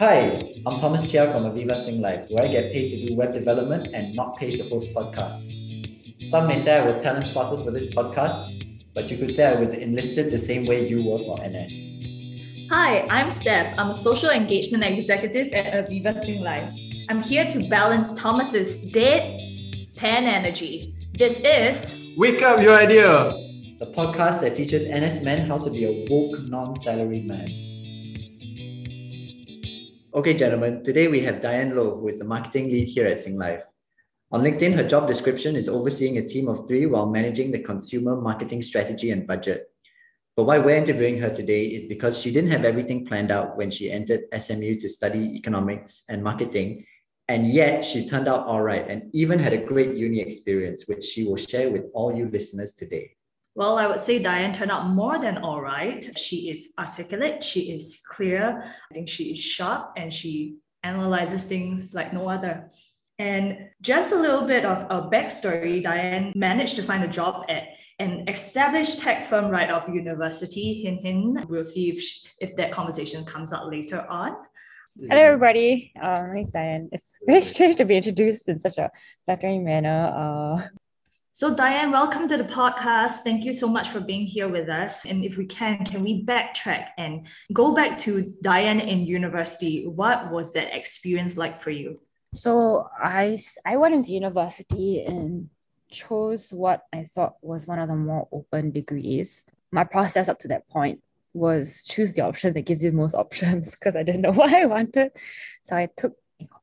Hi, I'm Thomas Chia from Aviva Sing Life, where I get paid to do web development and not paid to host podcasts. Some may say I was talent spotted for this podcast, but you could say I was enlisted the same way you were for NS. Hi, I'm Steph. I'm a social engagement executive at Aviva Sing Life. I'm here to balance Thomas's dead pan energy. This is Wake Up Your Idea, the podcast that teaches NS men how to be a woke, non salaried man. Okay, gentlemen, today we have Diane Low, who is the marketing lead here at Sing Life. On LinkedIn, her job description is overseeing a team of three while managing the consumer marketing strategy and budget. But why we're interviewing her today is because she didn't have everything planned out when she entered SMU to study economics and marketing, and yet she turned out all right and even had a great uni experience, which she will share with all you listeners today. Well, I would say Diane turned out more than all right. She is articulate, she is clear, I think she is sharp, and she analyzes things like no other. And just a little bit of a backstory Diane managed to find a job at an established tech firm right off university. Hin hin. We'll see if, she, if that conversation comes out later on. Hello, everybody. Uh, my name's Diane. It's very strange to be introduced in such a flattering manner. Uh, so, Diane, welcome to the podcast. Thank you so much for being here with us. And if we can, can we backtrack and go back to Diane in university? What was that experience like for you? So, I, I went into university and chose what I thought was one of the more open degrees. My process up to that point was choose the option that gives you most options because I didn't know what I wanted. So I took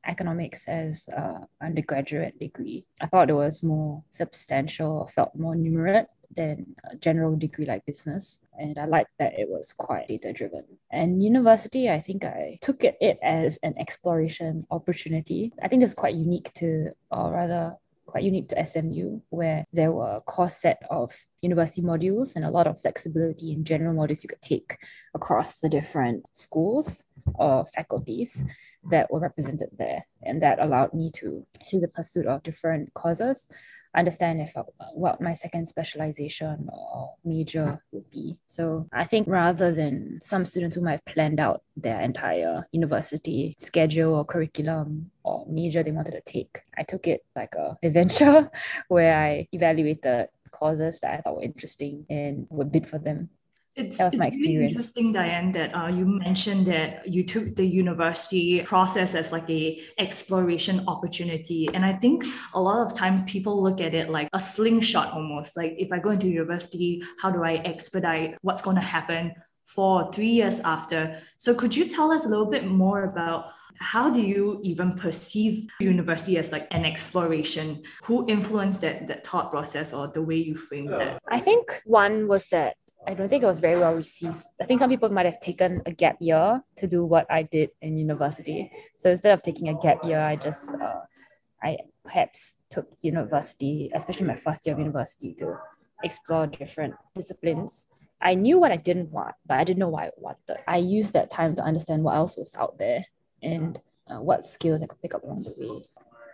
economics as an undergraduate degree. I thought it was more substantial, felt more numerate than a general degree like business. And I liked that it was quite data driven. And university, I think I took it, as an exploration opportunity. I think is quite unique to, or rather, quite unique to SMU, where there were a core set of university modules and a lot of flexibility in general modules you could take across the different schools or faculties that were represented there. And that allowed me to see the pursuit of different causes, understand if uh, what my second specialization or major would be. So I think rather than some students who might have planned out their entire university schedule or curriculum or major they wanted to take, I took it like a adventure where I evaluated causes that I thought were interesting and would bid for them it's, it's really interesting, Diane, that uh, you mentioned that you took the university process as like a exploration opportunity. And I think a lot of times people look at it like a slingshot almost. Like if I go into university, how do I expedite what's going to happen for three years after? So could you tell us a little bit more about how do you even perceive university as like an exploration who influenced that, that thought process or the way you framed that i think one was that I don't think it was very well received. I think some people might have taken a gap year to do what I did in university. So instead of taking a gap year, I just uh, I perhaps took university, especially my first year of university, to explore different disciplines. I knew what I didn't want, but I didn't know why I wanted. I used that time to understand what else was out there and uh, what skills I could pick up along the way.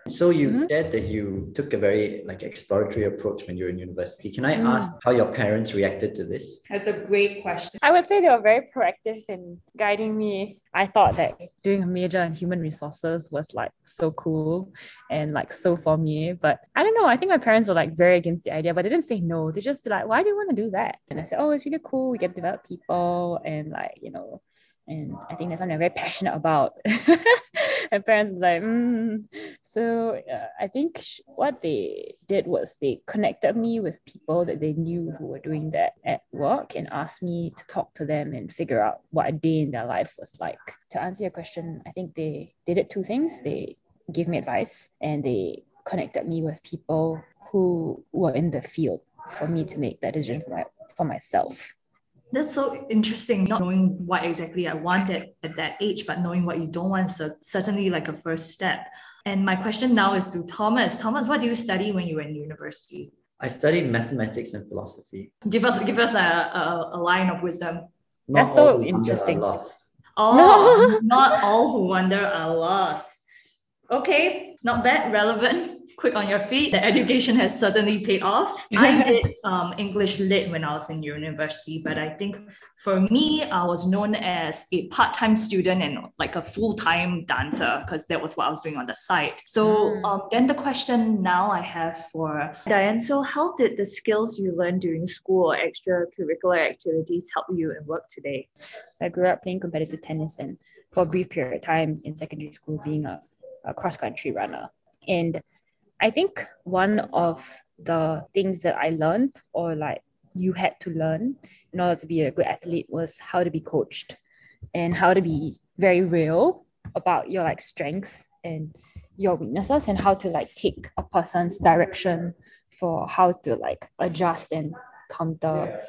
So you mm-hmm. said that you took a very like exploratory approach when you were in university. Can I mm. ask how your parents reacted to this? That's a great question. I would say they were very proactive in guiding me. I thought that doing a major in human resources was like so cool and like so for me. But I don't know. I think my parents were like very against the idea, but they didn't say no. They just be like, why do you want to do that? And I said, oh, it's really cool. We get to develop people and like, you know, and I think that's something I'm very passionate about. and parents like, mm. so uh, I think sh- what they did was they connected me with people that they knew who were doing that at work and asked me to talk to them and figure out what a day in their life was like. To answer your question, I think they, they did two things. They gave me advice and they connected me with people who were in the field for me to make that decision for, my, for myself. That's so interesting. Not knowing what exactly I wanted at that age, but knowing what you don't want is certainly like a first step. And my question now is to Thomas. Thomas, what do you study when you were in university? I studied mathematics and philosophy. Give us give us a, a, a line of wisdom. Not That's so interesting. Oh, no. not all who wonder are lost. Okay, not bad, relevant quick on your feet. The education has certainly paid off. I did um, English lit when I was in university, but I think for me, I was known as a part time student and like a full time dancer because that was what I was doing on the side. So mm. um, then the question now I have for Diane so, how did the skills you learned during school or extracurricular activities help you in work today? So I grew up playing competitive tennis and for a brief period of time in secondary school being a, a cross country runner. And I think one of the things that I learned or like you had to learn in order to be a good athlete was how to be coached and how to be very real about your like strengths and your weaknesses and how to like take a person's direction for how to like adjust and counter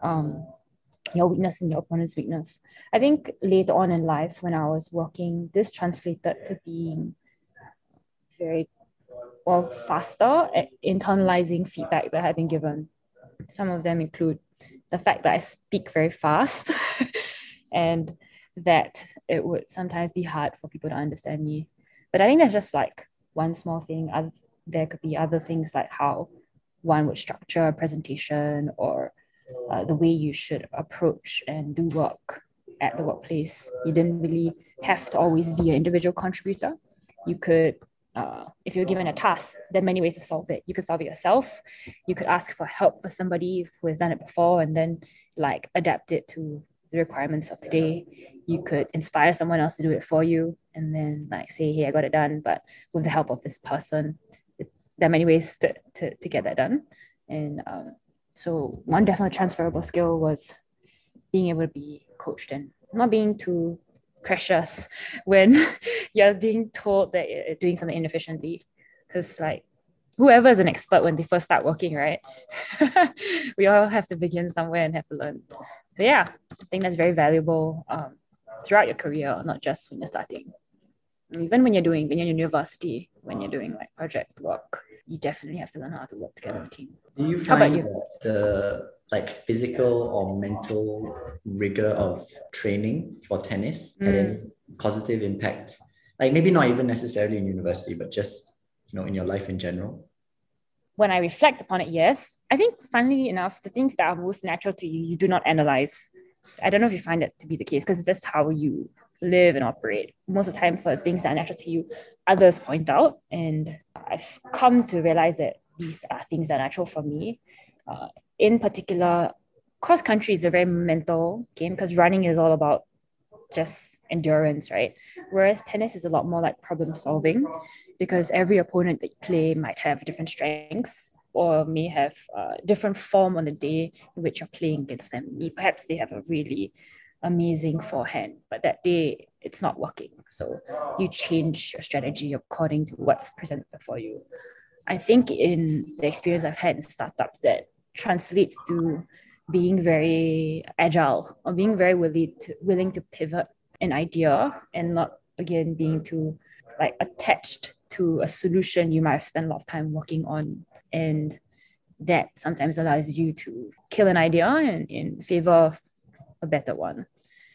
um your weakness and your opponent's weakness. I think later on in life when I was working, this translated to being very well faster at internalizing feedback that I've been given. Some of them include the fact that I speak very fast and that it would sometimes be hard for people to understand me. But I think that's just like one small thing. There could be other things like how one would structure a presentation or uh, the way you should approach and do work at the workplace. You didn't really have to always be an individual contributor. You could uh, if you're given a task, there are many ways to solve it. You could solve it yourself. You could ask for help for somebody who has done it before and then like adapt it to the requirements of today. You could inspire someone else to do it for you and then like say, hey, I got it done, but with the help of this person. There are many ways to, to, to get that done. And um, so one definitely transferable skill was being able to be coached and not being too precious when you're being told that you're doing something inefficiently. Because like whoever is an expert when they first start working, right? we all have to begin somewhere and have to learn. So yeah, I think that's very valuable um, throughout your career, not just when you're starting. Even when you're doing when you're in university, when you're doing like project work, you definitely have to learn how to work together in a team. Do you find you? the like physical or mental rigor of training for tennis mm. and positive impact like maybe not even necessarily in university but just you know in your life in general when i reflect upon it yes i think funnily enough the things that are most natural to you you do not analyze i don't know if you find that to be the case because that's how you live and operate most of the time for things that are natural to you others point out and i've come to realize that these are things that are natural for me uh, in particular, cross country is a very mental game because running is all about just endurance, right? Whereas tennis is a lot more like problem solving because every opponent that you play might have different strengths or may have a different form on the day in which you're playing against them. Perhaps they have a really amazing forehand, but that day it's not working. So you change your strategy according to what's presented before you. I think in the experience I've had in startups that translates to being very agile or being very willing to willing to pivot an idea and not again being too like attached to a solution you might have spent a lot of time working on and that sometimes allows you to kill an idea in, in favor of a better one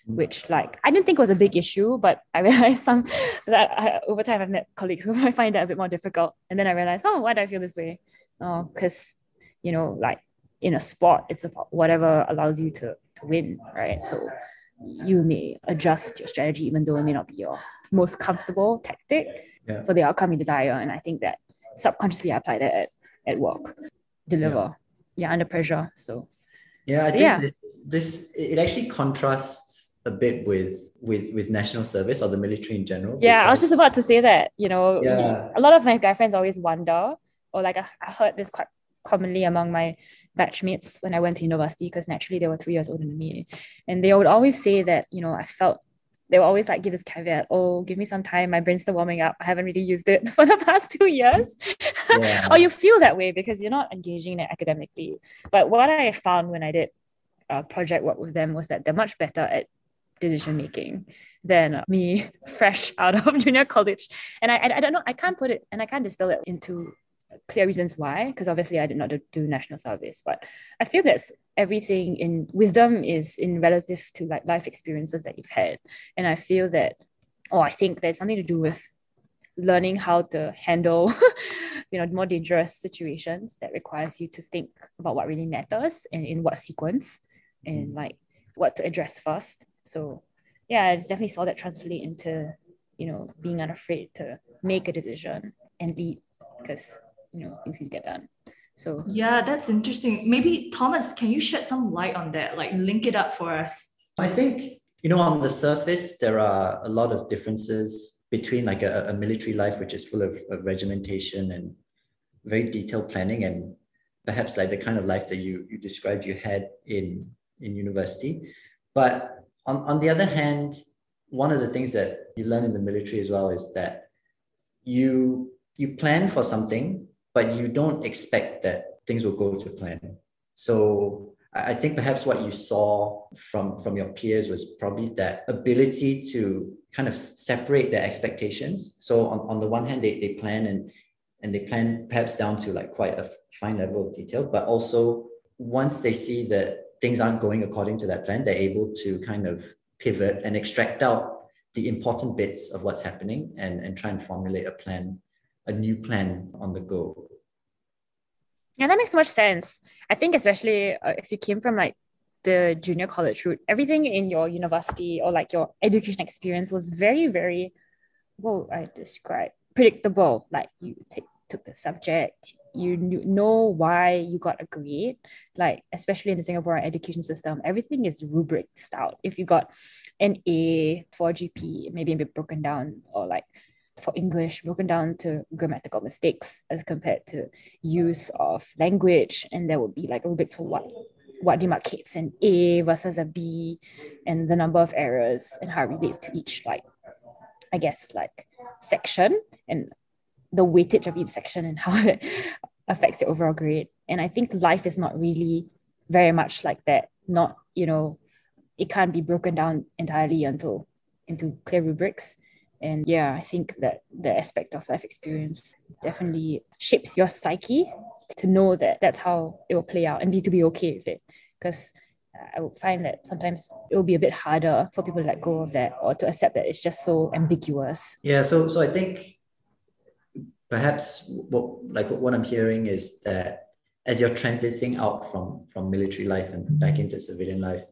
Mm. which like I didn't think was a big issue, but I realized some that I, over time I've met colleagues who might find that a bit more difficult. And then I realized, oh, why do I feel this way? Oh, because you know, like in a sport, it's about whatever allows you to, to win, right? So you may adjust your strategy even though it may not be your most comfortable tactic yeah. for the outcome you desire. And I think that subconsciously I apply that at, at work, deliver, yeah, yeah under pressure. So yeah, I so, think yeah. This, this it actually contrasts a bit with with with national service or the military in general. Yeah, I was just about to say that. You know, yeah. a lot of my guy friends always wonder, or like I, I heard this quite commonly among my batchmates when I went to university because naturally they were two years older than me. And they would always say that, you know, I felt they would always like give this caveat, oh, give me some time, my brain's still warming up. I haven't really used it for the past two years. Yeah. or you feel that way because you're not engaging in it academically. But what I found when I did uh, project work with them was that they're much better at decision making than me fresh out of junior college. And I, I, I don't know, I can't put it and I can't distill it into clear reasons why, because obviously I did not do national service, but I feel that everything in wisdom is in relative to like life experiences that you've had. And I feel that, oh, I think there's something to do with learning how to handle you know more dangerous situations that requires you to think about what really matters and in what sequence and mm. like what to address first so yeah i definitely saw that translate into you know being unafraid to make a decision and lead because you know things need to get done. So yeah that's interesting. Maybe thomas can you shed some light on that? Like link it up for us. I think you know on the surface there are a lot of differences between like a, a military life, which is full of, of regimentation and very detailed planning, and perhaps like the kind of life that you you described you had in in university. But on, on the other hand, one of the things that you learn in the military as well is that you you plan for something, but you don't expect that things will go to plan. So I think perhaps what you saw from from your peers was probably that ability to kind of separate their expectations. So on, on the one hand, they, they plan and and they plan perhaps down to like quite a fine level of detail, but also once they see that things aren't going according to that plan, they're able to kind of pivot and extract out the important bits of what's happening and, and try and formulate a plan, a new plan on the go. Yeah, that makes much sense. I think especially uh, if you came from like the junior college route, everything in your university or like your education experience was very, very, well, I describe predictable. Like you take took the subject, you know why you got a grade. Like especially in the Singapore education system, everything is rubric style. If you got an A for GP, maybe a bit broken down, or like for English broken down to grammatical mistakes as compared to use of language. And there would be like a rubric for what what demarcates an A versus a B and the number of errors and how it relates to each like I guess like section and the weightage of each section and how it affects your overall grade. And I think life is not really very much like that. Not, you know, it can't be broken down entirely until into clear rubrics. And yeah, I think that the aspect of life experience definitely shapes your psyche to know that that's how it will play out and be to be okay with it. Because I would find that sometimes it will be a bit harder for people to let go of that or to accept that it's just so ambiguous. Yeah, so so I think perhaps what like what I'm hearing is that as you're transiting out from from military life and back into civilian life,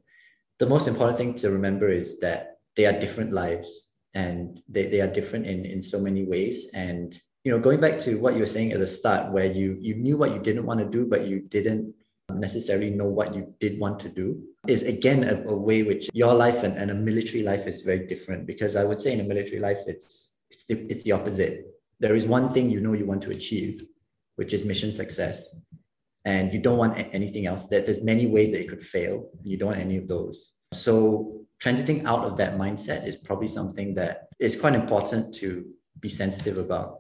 the most important thing to remember is that they are different lives and they, they are different in, in so many ways. And, you know, going back to what you were saying at the start, where you, you knew what you didn't want to do, but you didn't necessarily know what you did want to do, is again a, a way which your life and, and a military life is very different. Because I would say in a military life, it's, it's, the, it's the opposite. There is one thing you know you want to achieve, which is mission success. And you don't want anything else. That there's many ways that it could fail. You don't want any of those. So transiting out of that mindset is probably something that is quite important to be sensitive about.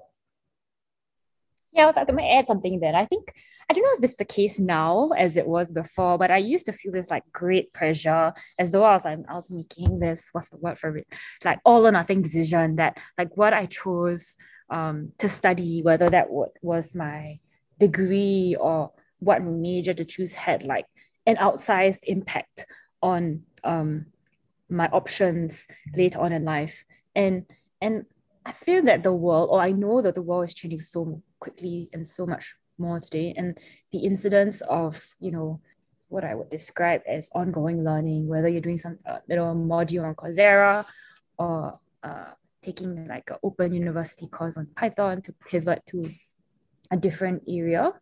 Yeah, I might add something there. I think I don't know if it's the case now as it was before, but I used to feel this like great pressure as though I was I was making this what's the word for it like all or nothing decision that like what I chose um to study whether that w- was my degree or what major to choose had like an outsized impact on um my options later on in life. And and i feel that the world or i know that the world is changing so quickly and so much more today. And the incidence of you know what i would describe as ongoing learning whether you're doing some uh, little module on coursera or uh, taking like an open university course on python to pivot to a different area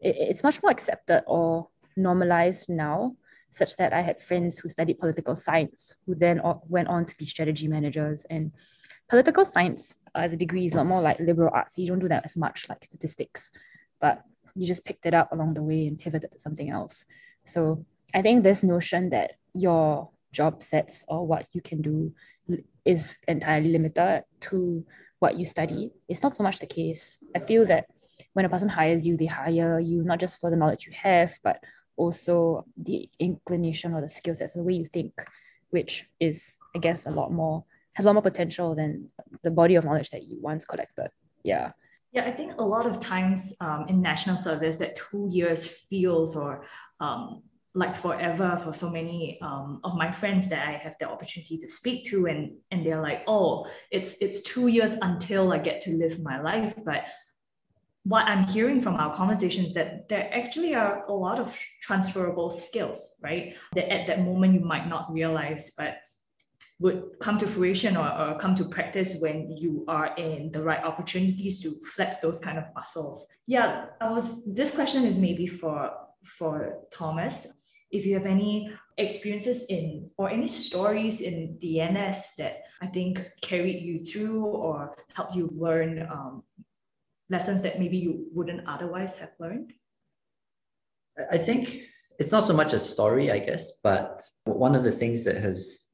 it, it's much more accepted or normalized now such that I had friends who studied political science who then went on to be strategy managers. And political science uh, as a degree is a lot more like liberal arts. You don't do that as much like statistics, but you just picked it up along the way and pivoted to something else. So I think this notion that your job sets or what you can do is entirely limited to what you study It's not so much the case. I feel that when a person hires you, they hire you not just for the knowledge you have, but also the inclination or the skill sets, the way you think, which is, I guess, a lot more, has a lot more potential than the body of knowledge that you once collected. Yeah. Yeah, I think a lot of times um, in national service, that two years feels or um, like forever for so many um, of my friends that I have the opportunity to speak to and and they're like oh it's it's two years until I get to live my life. But what I'm hearing from our conversations that there actually are a lot of transferable skills right? That at that moment you might not realize but would come to fruition or, or come to practice when you are in the right opportunities to flex those kind of muscles. Yeah i was this question is maybe for for thomas if you have any experiences in or any stories in DNS that I think carried you through or helped you learn um, lessons that maybe you wouldn't otherwise have learned? I think it's not so much a story, I guess, but one of the things that has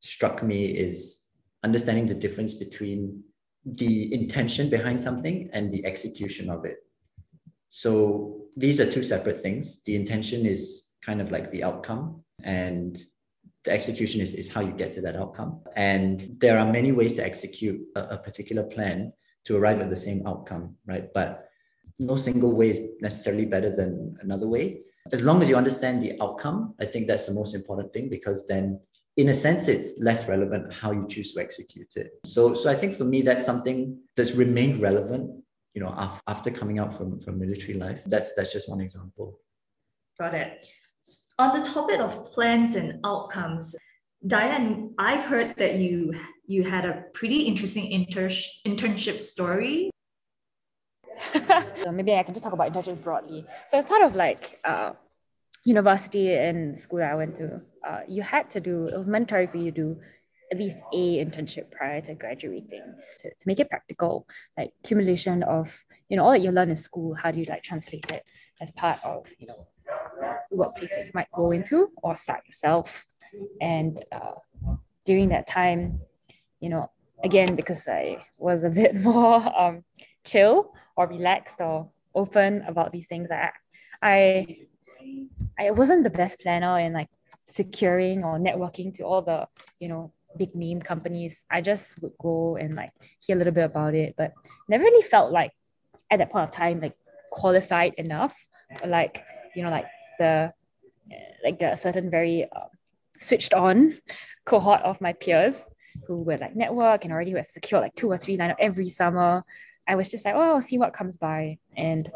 struck me is understanding the difference between the intention behind something and the execution of it. So these are two separate things. The intention is kind of like the outcome. And the execution is, is how you get to that outcome. And there are many ways to execute a, a particular plan to arrive at the same outcome right? But no single way is necessarily better than another way. As long as you understand the outcome i think that's the most important thing because then in a sense it's less relevant how you choose to execute it. So so i think for me that's something that's remained relevant you know after coming out from from military life. That's that's just one example. Got it on the topic of plans and outcomes, Diane, I've heard that you you had a pretty interesting inter- internship story. maybe I can just talk about internships broadly. So as part of like uh, university and school that I went to, uh, you had to do it was mandatory for you to do at least a internship prior to graduating to, to make it practical, like accumulation of you know all that you learn in school. How do you like translate it as part of you know workplace that you might go into or start yourself. And uh, during that time, you know, again, because I was a bit more um, chill or relaxed or open about these things, I, I, I wasn't the best planner in like securing or networking to all the, you know, big name companies. I just would go and like hear a little bit about it, but never really felt like at that point of time, like qualified enough, like, you know, like the like a certain very uh, switched on cohort of my peers who were like network and already have secured like two or three lineup every summer. I was just like, oh, I'll see what comes by. And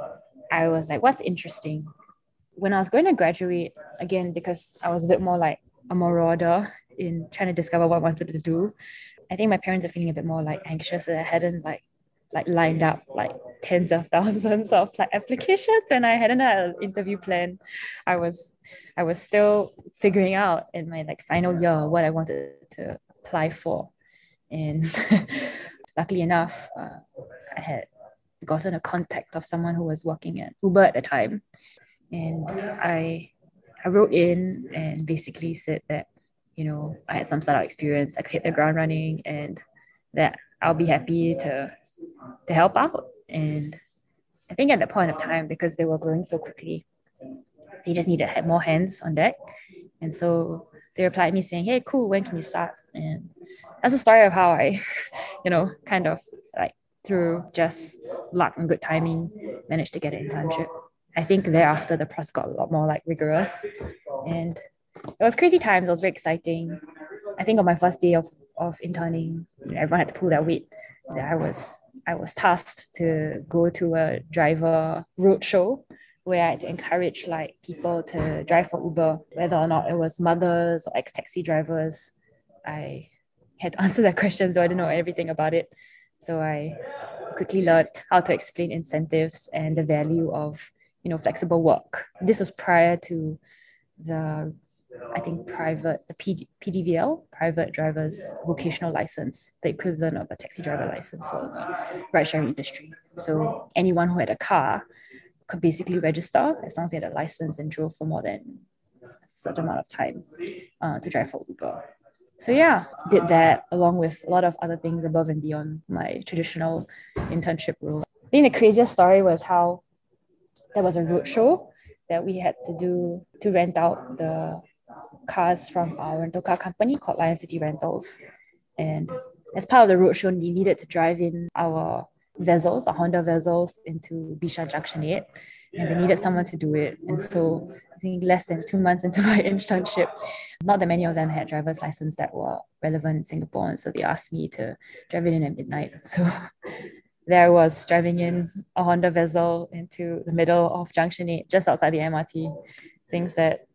I was like, what's interesting? When I was going to graduate, again, because I was a bit more like a marauder in trying to discover what I wanted to do, I think my parents are feeling a bit more like anxious that I hadn't like like lined up like tens of thousands of like applications and I hadn't had an interview plan. I was I was still figuring out in my like final year what I wanted to apply for. And luckily enough, uh, I had gotten a contact of someone who was working at Uber at the time. And I I wrote in and basically said that, you know, I had some startup experience, I could hit the ground running and that I'll be happy to to help out. And I think at that point of time, because they were growing so quickly, they just needed more hands on deck. And so they replied me saying, Hey, cool, when can you start? And that's a story of how I, you know, kind of like through just luck and good timing managed to get an internship. I think thereafter the process got a lot more like rigorous and it was crazy times. It was very exciting. I think on my first day of, of interning, everyone had to pull their weight. I was I was tasked to go to a driver roadshow where I had to encourage like people to drive for Uber, whether or not it was mothers or ex-taxi drivers. I had to answer that question, so I didn't know everything about it. So I quickly learned how to explain incentives and the value of you know flexible work. This was prior to the I think private the PD, PDVL private driver's vocational license, the equivalent of a taxi driver license for the ride sharing industry. So anyone who had a car could basically register as long as they had a license and drove for more than a certain amount of time uh, to drive for Uber. So yeah, did that along with a lot of other things above and beyond my traditional internship role. I think the craziest story was how there was a roadshow that we had to do to rent out the cars from our rental car company called Lion City Rentals. And as part of the roadshow, we needed to drive in our Vezels, our Honda Vezels, into Bishan Junction 8. and they needed someone to do it. And so I think less than two months into my internship, not that many of them had driver's license that were relevant in Singapore. And so they asked me to drive it in at midnight. So there I was driving in a Honda Vezel into the middle of Junction 8, just outside the MRT. Things that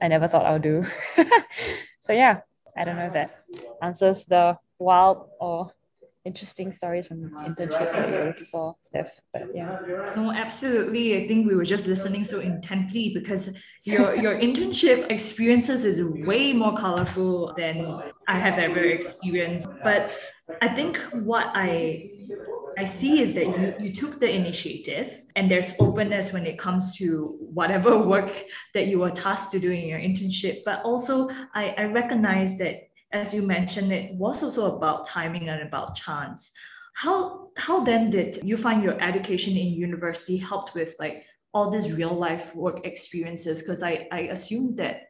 I never thought I would do. so yeah, I don't know if that answers the wild or interesting stories from internships that you're looking for, Steph. But yeah. No, absolutely. I think we were just listening so intently because your your internship experiences is way more colorful than I have ever experienced. But I think what I I see is that you, you took the initiative and there's openness when it comes to whatever work that you were tasked to do in your internship. But also I, I recognize that as you mentioned, it was also about timing and about chance. How how then did you find your education in university helped with like all these real life work experiences? Because I, I assume that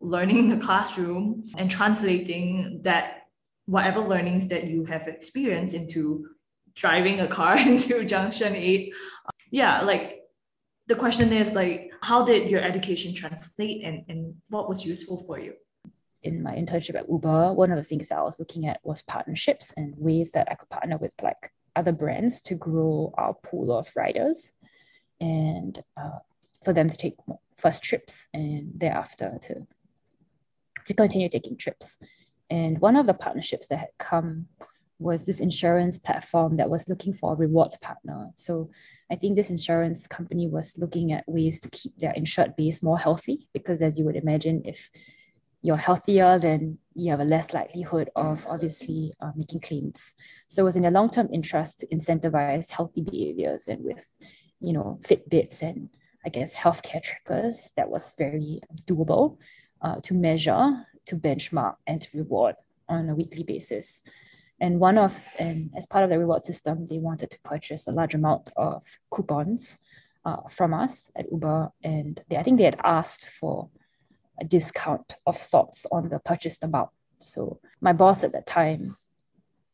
learning in the classroom and translating that whatever learnings that you have experienced into driving a car into junction 8 yeah like the question is like how did your education translate and, and what was useful for you in my internship at Uber, one of the things that I was looking at was partnerships and ways that I could partner with like other brands to grow our pool of riders and uh, for them to take first trips and thereafter to to continue taking trips. And one of the partnerships that had come was this insurance platform that was looking for a rewards partner. So I think this insurance company was looking at ways to keep their insured base more healthy because as you would imagine, if you're healthier, then you have a less likelihood of obviously uh, making claims. So it was in their long-term interest to incentivize healthy behaviors and with, you know, Fitbits and I guess healthcare trackers that was very doable uh, to measure, to benchmark, and to reward on a weekly basis. And one of, and as part of the reward system, they wanted to purchase a large amount of coupons uh, from us at Uber, and they, I think they had asked for a discount of sorts on the purchased amount. So my boss at that time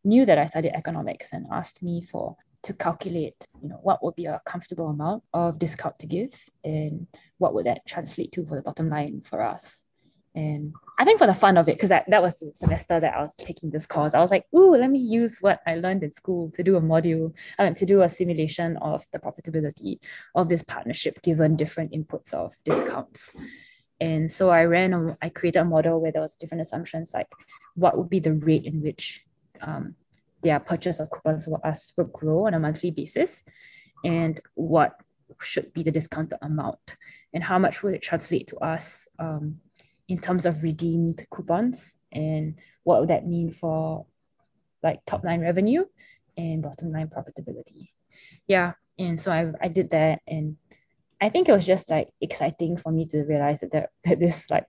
knew that I studied economics and asked me for to calculate, you know, what would be a comfortable amount of discount to give and what would that translate to for the bottom line for us. And I think for the fun of it, because that, was the semester that I was taking this course, I was like, ooh, let me use what I learned in school to do a module, I to do a simulation of the profitability of this partnership given different inputs of discounts. And so I ran, a, I created a model where there was different assumptions like what would be the rate in which um, their purchase of coupons for us would grow on a monthly basis, and what should be the discounted amount, and how much would it translate to us um, in terms of redeemed coupons, and what would that mean for like top line revenue and bottom line profitability. Yeah, and so I, I did that and I think it was just like exciting for me to realize that that, that this like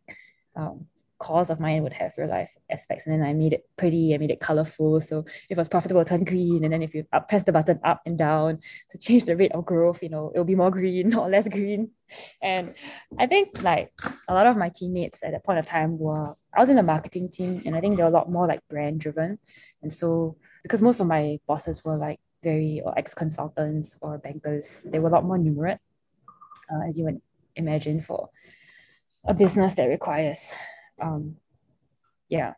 um, course of mine would have real life aspects. And then I made it pretty, I made it colorful. So if it was profitable, turn green. And then if you up, press the button up and down to change the rate of growth, you know, it'll be more green or less green. And I think like a lot of my teammates at that point of time were, I was in the marketing team and I think they were a lot more like brand driven. And so because most of my bosses were like very or ex consultants or bankers, they were a lot more numerate uh, as you would imagine for a business that requires um, yeah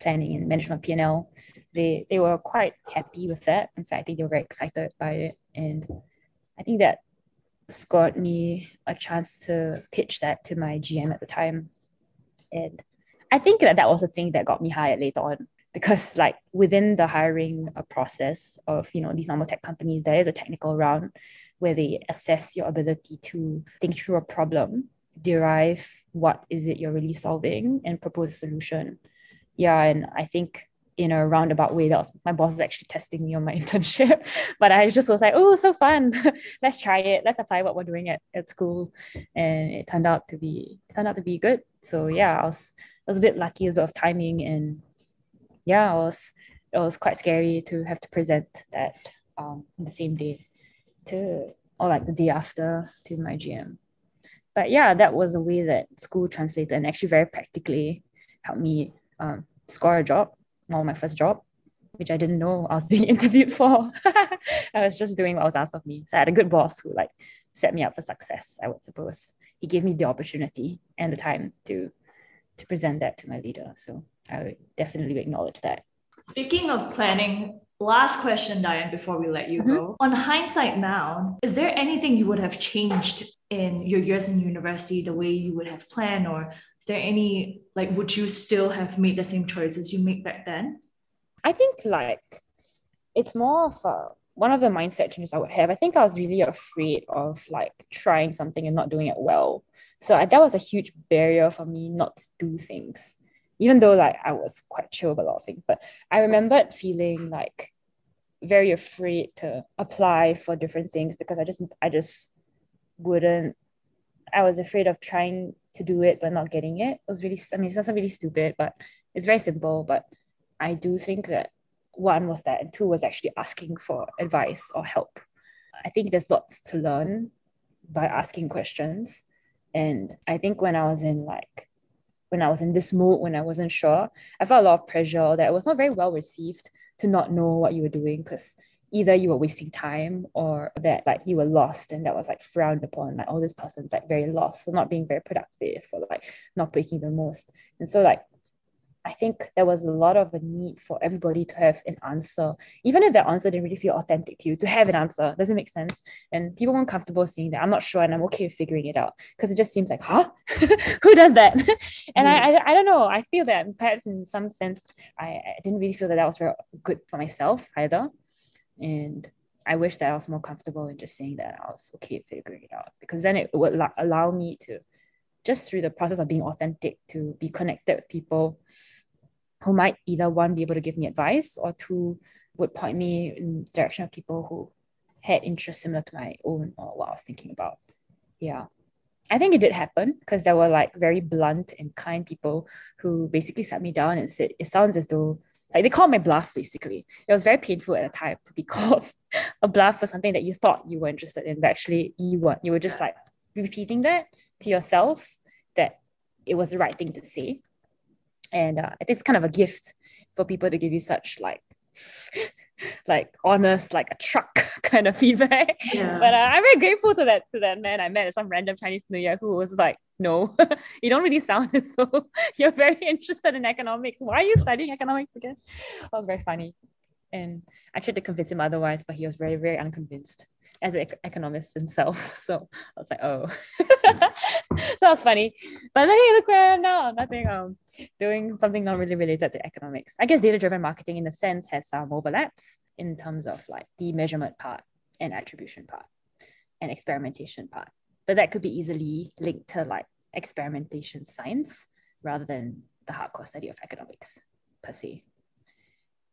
planning and management P&L they they were quite happy with that. In fact I think they were very excited by it. And I think that scored me a chance to pitch that to my GM at the time. And I think that that was the thing that got me hired later on. Because like within the hiring process of you know these normal tech companies there is a technical round where they assess your ability to think through a problem derive what is it you're really solving and propose a solution. Yeah and i think in a roundabout way that was my boss was actually testing me on my internship but i just was like oh so fun. Let's try it. Let's apply what we're doing at, at school. And it turned out to be it turned out to be good. So yeah i was I was a bit lucky a bit of timing and yeah, it was it was quite scary to have to present that um the same day to or like the day after to my GM. But yeah, that was a way that school translated and actually very practically helped me um, score a job, well, my first job, which I didn't know I was being interviewed for. I was just doing what was asked of me. So I had a good boss who like set me up for success, I would suppose. He gave me the opportunity and the time to to present that to my leader. So I would definitely acknowledge that. Speaking of planning, last question, Diane, before we let you mm-hmm. go. On hindsight now, is there anything you would have changed in your years in university, the way you would have planned, or is there any like would you still have made the same choices you made back then? I think like it's more of a one of the mindset changes I would have. I think I was really afraid of like trying something and not doing it well. So I, that was a huge barrier for me not to do things, even though like I was quite chill about a lot of things. But I remembered feeling like very afraid to apply for different things because I just I just wouldn't. I was afraid of trying to do it but not getting it. It was really I mean it's not really stupid, but it's very simple. But I do think that one was that, and two was actually asking for advice or help. I think there's lots to learn by asking questions. And I think when I was in like, when I was in this mood, when I wasn't sure, I felt a lot of pressure that. It was not very well received to not know what you were doing because either you were wasting time or that like you were lost and that was like frowned upon. Like oh this person's like very lost. So not being very productive or like not breaking the most. And so like I think there was a lot of a need for everybody to have an answer, even if that answer didn't really feel authentic to you, to have an answer. Doesn't make sense. And people weren't comfortable seeing that. I'm not sure, and I'm okay with figuring it out because it just seems like, huh? Who does that? and mm. I, I, I don't know. I feel that perhaps in some sense, I, I didn't really feel that that was very good for myself either. And I wish that I was more comfortable in just saying that I was okay with figuring it out because then it would allow me to just through the process of being authentic to be connected with people who might either one be able to give me advice or two would point me in direction of people who had interests similar to my own or what I was thinking about. Yeah. I think it did happen because there were like very blunt and kind people who basically sat me down and said, it sounds as though like they called my bluff basically. It was very painful at the time to be called a bluff for something that you thought you were interested in, but actually you weren't. You were just like repeating that to yourself that it was the right thing to say and uh, I think it's kind of a gift for people to give you such like like honest like a truck kind of feedback. Yeah. but uh, i'm very grateful to that to that man. I met at some random chinese new year who was like no you don't really sound as though you're very interested in economics. Why are you studying economics again? That was very funny. And i tried to convince him otherwise but he was very very unconvinced as an economist himself. So I was like, oh, so that's funny. But hey, look where I am now. Nothing, um, doing something not really related to economics. I guess data driven marketing, in a sense, has some overlaps in terms of like the measurement part and attribution part and experimentation part. But that could be easily linked to like experimentation science rather than the hardcore study of economics per se.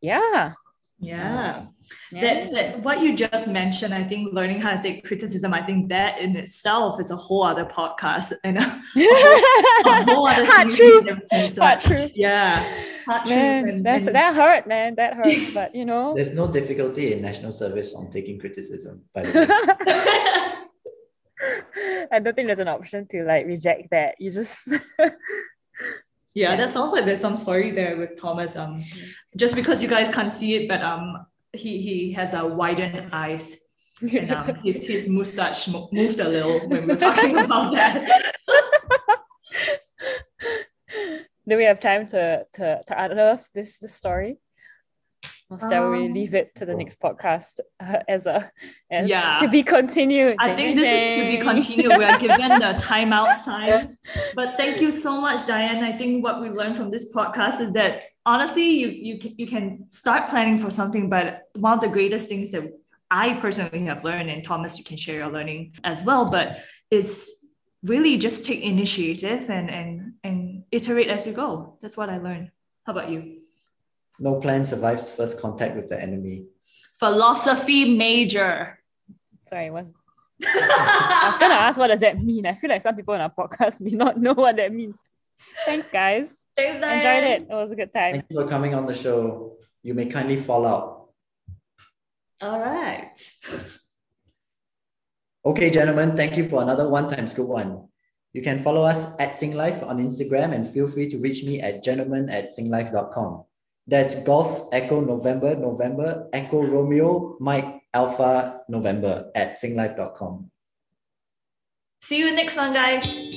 Yeah, yeah. yeah. That, that what you just mentioned, I think learning how to take criticism, I think that in itself is a whole other podcast and a, a whole, other Hard truths. Hard truths. Yeah. Hard man, and, that's, and, that hurt, man. That hurt. But you know. There's no difficulty in national service on taking criticism, by the way. I don't think there's an option to like reject that. You just yeah, yeah, that sounds like there's some story there with Thomas. Um, just because you guys can't see it, but um, he he has a widened eyes, and um, his his mustache moved a little when we are talking about that. Do we have time to to to unearth this this story? Or shall um, we leave it to the next podcast uh, as a as yeah. to be continued? I think this is to be continued. We are given the timeout sign. But thank you so much, Diane. I think what we learned from this podcast is that honestly, you you can, you can start planning for something, but one of the greatest things that I personally have learned, and Thomas, you can share your learning as well, but is really just take initiative and and and iterate as you go. That's what I learned. How about you? No plan survives first contact with the enemy. Philosophy major. Sorry, what? I was gonna ask what does that mean. I feel like some people in our podcast may not know what that means. Thanks, guys. Thanks, Diane. Enjoyed it. It was a good time. Thank you for coming on the show. You may kindly fall out. All right. okay, gentlemen, thank you for another one time scoop one. You can follow us at SingLife on Instagram and feel free to reach me at gentleman at singlife.com. That's Golf Echo November November Echo Romeo Mike Alpha November at singlife.com. See you next one, guys.